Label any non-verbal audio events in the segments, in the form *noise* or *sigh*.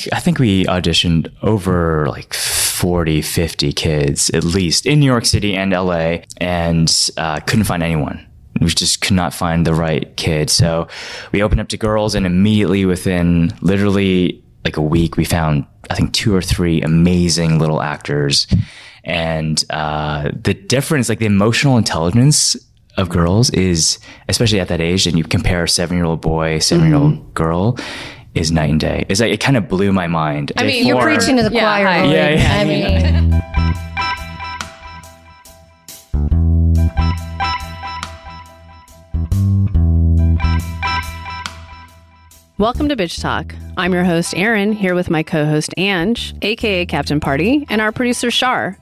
think I think we auditioned over like 40, 50 kids at least in New York City and LA, and uh, couldn't find anyone. We just could not find the right kid. So we opened up to girls, and immediately within literally like a week, we found I think two or three amazing little actors. And uh, the difference, like the emotional intelligence of girls, is especially at that age, and you compare a seven year old boy, seven year old mm-hmm. girl, is night and day. It's like it kind of blew my mind. I mean, you're preaching to the yeah, choir. Yeah, yeah, I mean. Welcome to Bitch Talk. I'm your host, Aaron, here with my co host, Ange, aka Captain Party, and our producer, Shar.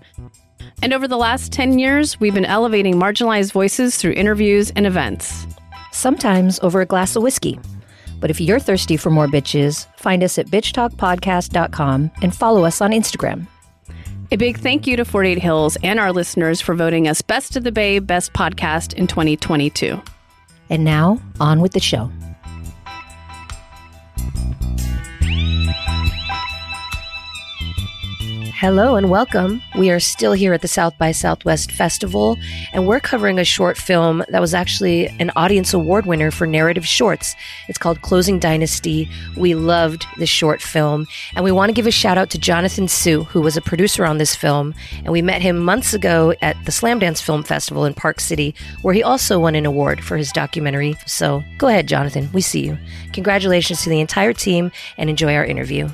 And over the last 10 years, we've been elevating marginalized voices through interviews and events. Sometimes over a glass of whiskey. But if you're thirsty for more bitches, find us at bitchtalkpodcast.com and follow us on Instagram. A big thank you to 48 Hills and our listeners for voting us Best of the Bay Best Podcast in 2022. And now, on with the show. Hello and welcome. We are still here at the South by Southwest Festival, and we're covering a short film that was actually an Audience Award winner for narrative shorts. It's called Closing Dynasty. We loved the short film, and we want to give a shout out to Jonathan Sue, who was a producer on this film, and we met him months ago at the Slamdance Film Festival in Park City, where he also won an award for his documentary. So go ahead, Jonathan. We see you. Congratulations to the entire team, and enjoy our interview.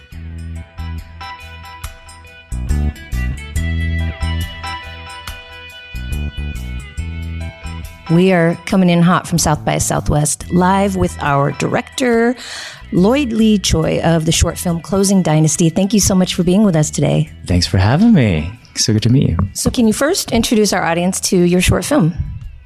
We are coming in hot from South by Southwest, live with our director, Lloyd Lee Choi of the short film Closing Dynasty. Thank you so much for being with us today. Thanks for having me. So good to meet you. So, can you first introduce our audience to your short film?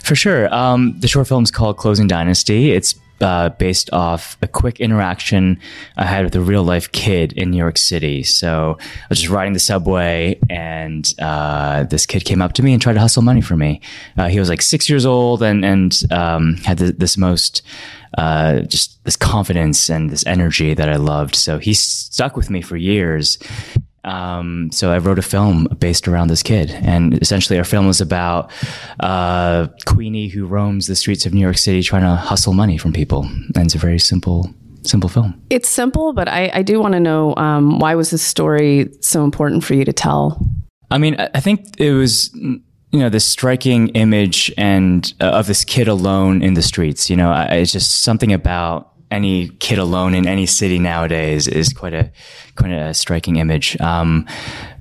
For sure. Um, the short film is called Closing Dynasty. It's uh, based off a quick interaction I had with a real life kid in New York City. So I was just riding the subway, and uh, this kid came up to me and tried to hustle money from me. Uh, he was like six years old and and um, had the, this most uh, just this confidence and this energy that I loved. So he stuck with me for years. Um, so I wrote a film based around this kid, and essentially our film was about uh, Queenie who roams the streets of New York City trying to hustle money from people, and it's a very simple simple film. It's simple, but I, I do want to know um, why was this story so important for you to tell? I mean, I think it was you know this striking image and uh, of this kid alone in the streets. You know, I, it's just something about any kid alone in any city nowadays is quite a quite a striking image. Um,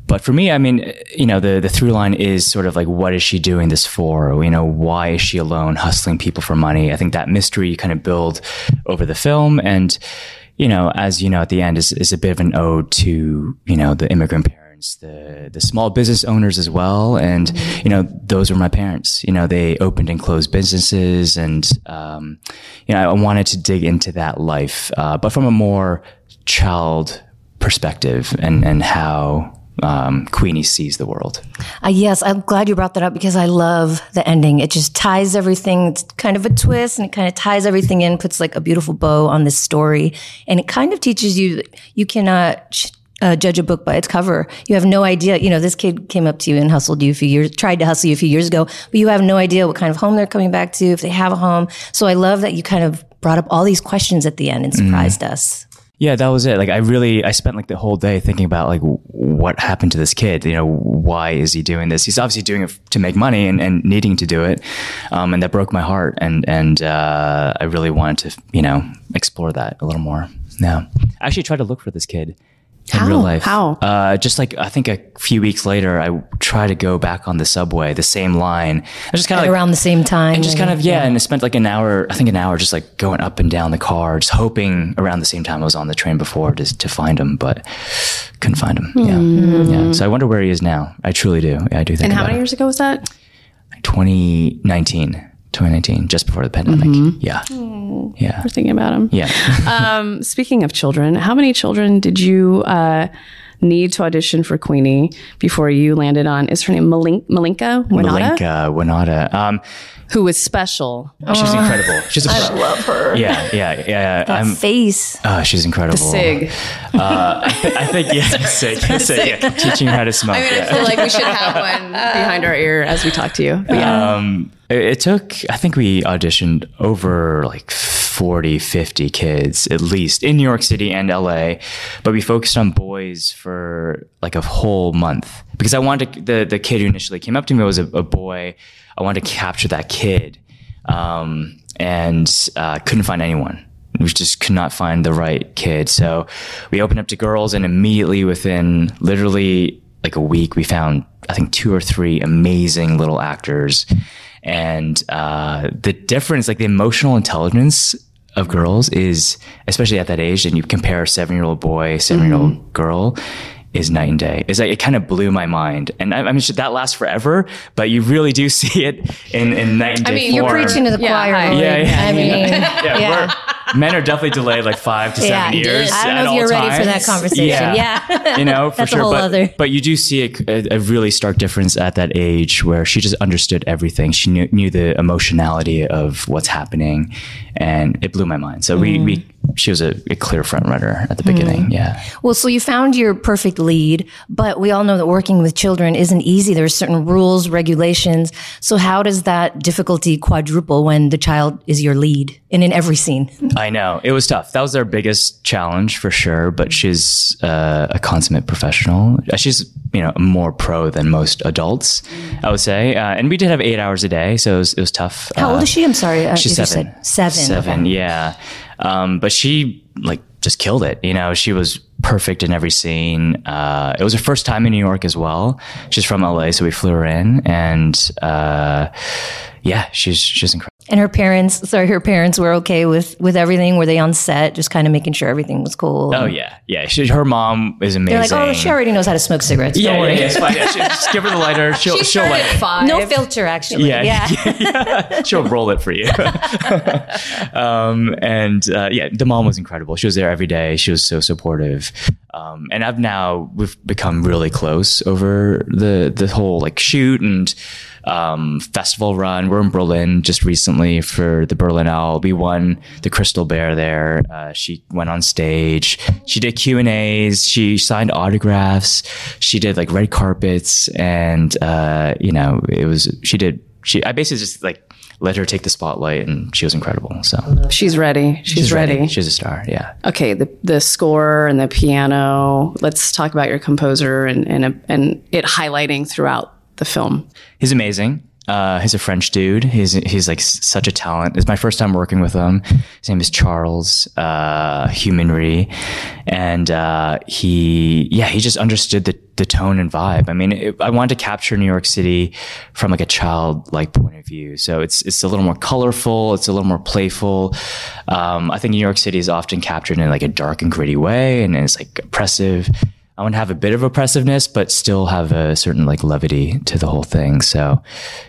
but for me, I mean, you know, the the through line is sort of like, what is she doing this for? You know, why is she alone, hustling people for money? I think that mystery kind of build over the film, and you know, as you know, at the end is is a bit of an ode to you know the immigrant parents the the small business owners as well, and you know those were my parents. You know they opened and closed businesses, and um, you know I wanted to dig into that life, uh, but from a more child perspective, and and how um, Queenie sees the world. Uh, yes, I'm glad you brought that up because I love the ending. It just ties everything. It's kind of a twist and it kind of ties everything in, puts like a beautiful bow on this story. And it kind of teaches you that you cannot uh, judge a book by its cover. You have no idea. You know, this kid came up to you and hustled you a few years, tried to hustle you a few years ago, but you have no idea what kind of home they're coming back to, if they have a home. So I love that you kind of brought up all these questions at the end and mm-hmm. surprised mm. us. Yeah, that was it. Like I really, I spent like the whole day thinking about like what happened to this kid. You know, why is he doing this? He's obviously doing it to make money and, and needing to do it, um, and that broke my heart. And and uh, I really wanted to, you know, explore that a little more. Yeah, I actually tried to look for this kid in How? real life. How? Uh, just like I think a few weeks later, I try to go back on the subway, the same line. I just kind of like, around the same time, and just kind of yeah, yeah, and I spent like an hour, I think an hour, just like going up and down the car, just hoping around the same time I was on the train before to to find him, but couldn't find him. Yeah, mm. yeah. So I wonder where he is now. I truly do. Yeah, I do think. And how many it. years ago was that? 2019. 2019, just before the pandemic. Mm-hmm. Yeah. Mm, yeah. We're thinking about him. Yeah. *laughs* um, speaking of children, how many children did you uh, need to audition for Queenie before you landed on, is her name Malin- Milinka Winata? Milinka Winata. Um, Who was special. she's incredible. She's a, I love her. yeah, yeah, yeah. That I'm, face. oh, she's incredible. Sig. Uh, I, th- I think yeah, Sig. Sig, yeah. Teaching her how to smoke. I mean, I feel like we should have one behind our ear as we talk to you. But yeah. Um, it, it took, I think we auditioned over like 40, 50 kids at least in New York City and LA, but we focused on boys for like a whole month because I wanted to, the, the kid who initially came up to me was a, a boy. I wanted to capture that kid. Um, and, uh, couldn't find anyone. We just could not find the right kid. So we opened up to girls and immediately within literally like a week, we found, I think, two or three amazing little actors. And uh, the difference, like the emotional intelligence of girls is, especially at that age, and you compare a seven year old boy, seven year old mm-hmm. girl, is night and day. It's like it kind of blew my mind, and I, I mean should that last forever? But you really do *laughs* see it in, in night and day. I mean, you're You're preaching to the choir. hi. Lloyd. Yeah, yeah, I mean, *laughs* yeah, yeah. Men are definitely delayed like five to Yeah. seven years. I don't at know if you're ready for that conversation. Yeah. yeah. you know, for That's a sure. whole but, other- but you do see a, a, really stark difference at that age where she just understood everything. She knew, knew the emotionality of what's happening, and it blew my mind. So we, we mm. She was a, a clear front runner at the beginning. Yeah. Well, so you found your perfect lead, but we all know that working with children isn't easy. There's certain rules, regulations. So how does that difficulty quadruple when the child is your lead and in every scene? *laughs* I know it was tough. That was our biggest challenge for sure. But she's uh, a consummate professional. Uh, She's you know more pro than most adults, I would say. Uh, and we did have eight hours a day, so it was, it was tough. How Uh, old is she? I'm sorry. Uh, She's seven. Seven. Seven, yeah. Um, but she like just killed it. You know, she was perfect in every scene. Uh, it was her first time in New York as well. She's from LA, so we flew her in, and uh, yeah, she's she's incredible. And her parents, sorry, her parents were okay with with everything. Were they on set, just kind of making sure everything was cool? Oh yeah, yeah. She, her mom is amazing. They're like, oh, she already knows how to smoke cigarettes. yeah, Don't yeah, worry. yeah, it's fine. Yeah, she- just give her the lighter. She'll she'll light it. five. No filter, actually. Yeah, Yeah. yeah. *laughs* she'll roll it for you. *laughs* um, and uh, yeah, the mom was incredible. She was there every day. She was so supportive. Um, and I've now we've become really close over the the whole like shoot and um, festival run. We're in Berlin just recently for the Berlinale. We won the Crystal Bear there. Uh, she went on stage. She did Q and A's. She signed autographs. She did like red carpets, and uh, you know it was she did. She I basically just like let her take the spotlight, and she was incredible. So She's ready. She's, ready. She's a star. Yeah. Okay, the the score and the piano. Let's talk about your composer and and and it highlighting throughout the film. He's amazing. Uh, he's a French dude. He's he's like such a talent. It's my first time working with him. His name is Charles uh, Humenry, and uh, he yeah he just understood the the tone and vibe. I mean, it, I wanted to capture New York City from like a childlike point of view. So it's it's a little more colorful. It's a little more playful. Um, I think New York City is often captured in like a dark and gritty way, and it's like oppressive. I want to have a bit of oppressiveness, but still have a certain like levity to the whole thing. So,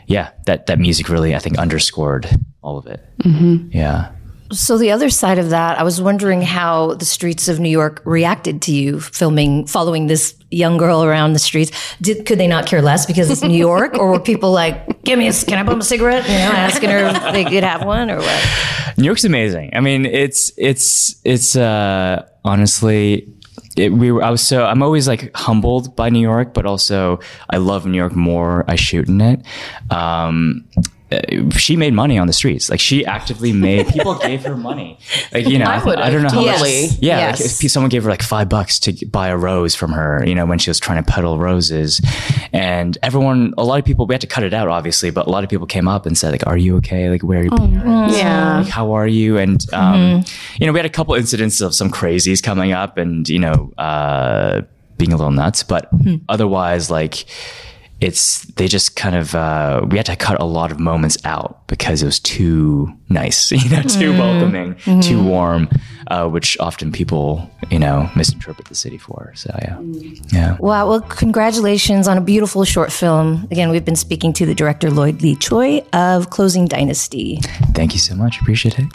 yeah, that that music really, I think, underscored all of it. Mm-hmm. Yeah. So the other side of that, I was wondering how the streets of New York reacted to you filming, following this young girl around the streets. Did could they not care less because it's New York, or were people like, "Give me a, can I bum a cigarette?" You know, asking her if they could have one or what? New York's amazing. I mean, it's it's it's uh, honestly. It, we were, I was so I'm always like humbled by New York, but also I love New York more. I shoot in it. Um, uh, she made money on the streets. Like she actively made *laughs* people gave her money. Like you know, I, would've, I don't know how totally. much. Yeah, Yes. like someone gave her like five bucks to buy a rose from her. You know, when she was trying to peddle roses, and everyone, a lot of people, we had to cut it out, obviously, but a lot of people came up and said like, "Are you okay? Like, where are you?" Yeah. like, how are you? And, um, you know, we had a couple incidents of some crazies coming up and, you know, uh, being a little nuts, but otherwise, like, it's, they just kind of, uh, we had to cut a lot of moments out because it was too nice, *laughs* you know, too welcoming, too warm, uh, which often people, you know, misinterpret the city for. So, yeah. Yeah. Wow. Well, congratulations on a beautiful short film. Again, we've been speaking to the director Lloyd Lee Choi of Closing Dynasty. Thank you so much. Appreciate it.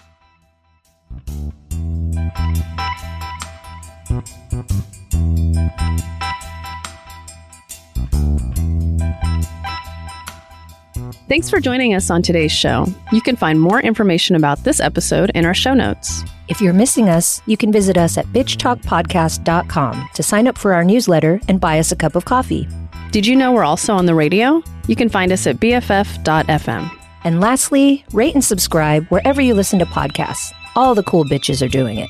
Thanks for joining us on today's show. You can find more information about this episode in our show notes. If you're missing us, you can visit us at bitchtalkpodcast.com to sign up for our newsletter and buy us a cup of coffee. Did you know we're also on the radio? You can find us at bff.fm. And lastly, rate and subscribe wherever you listen to podcasts. All the cool bitches are doing it.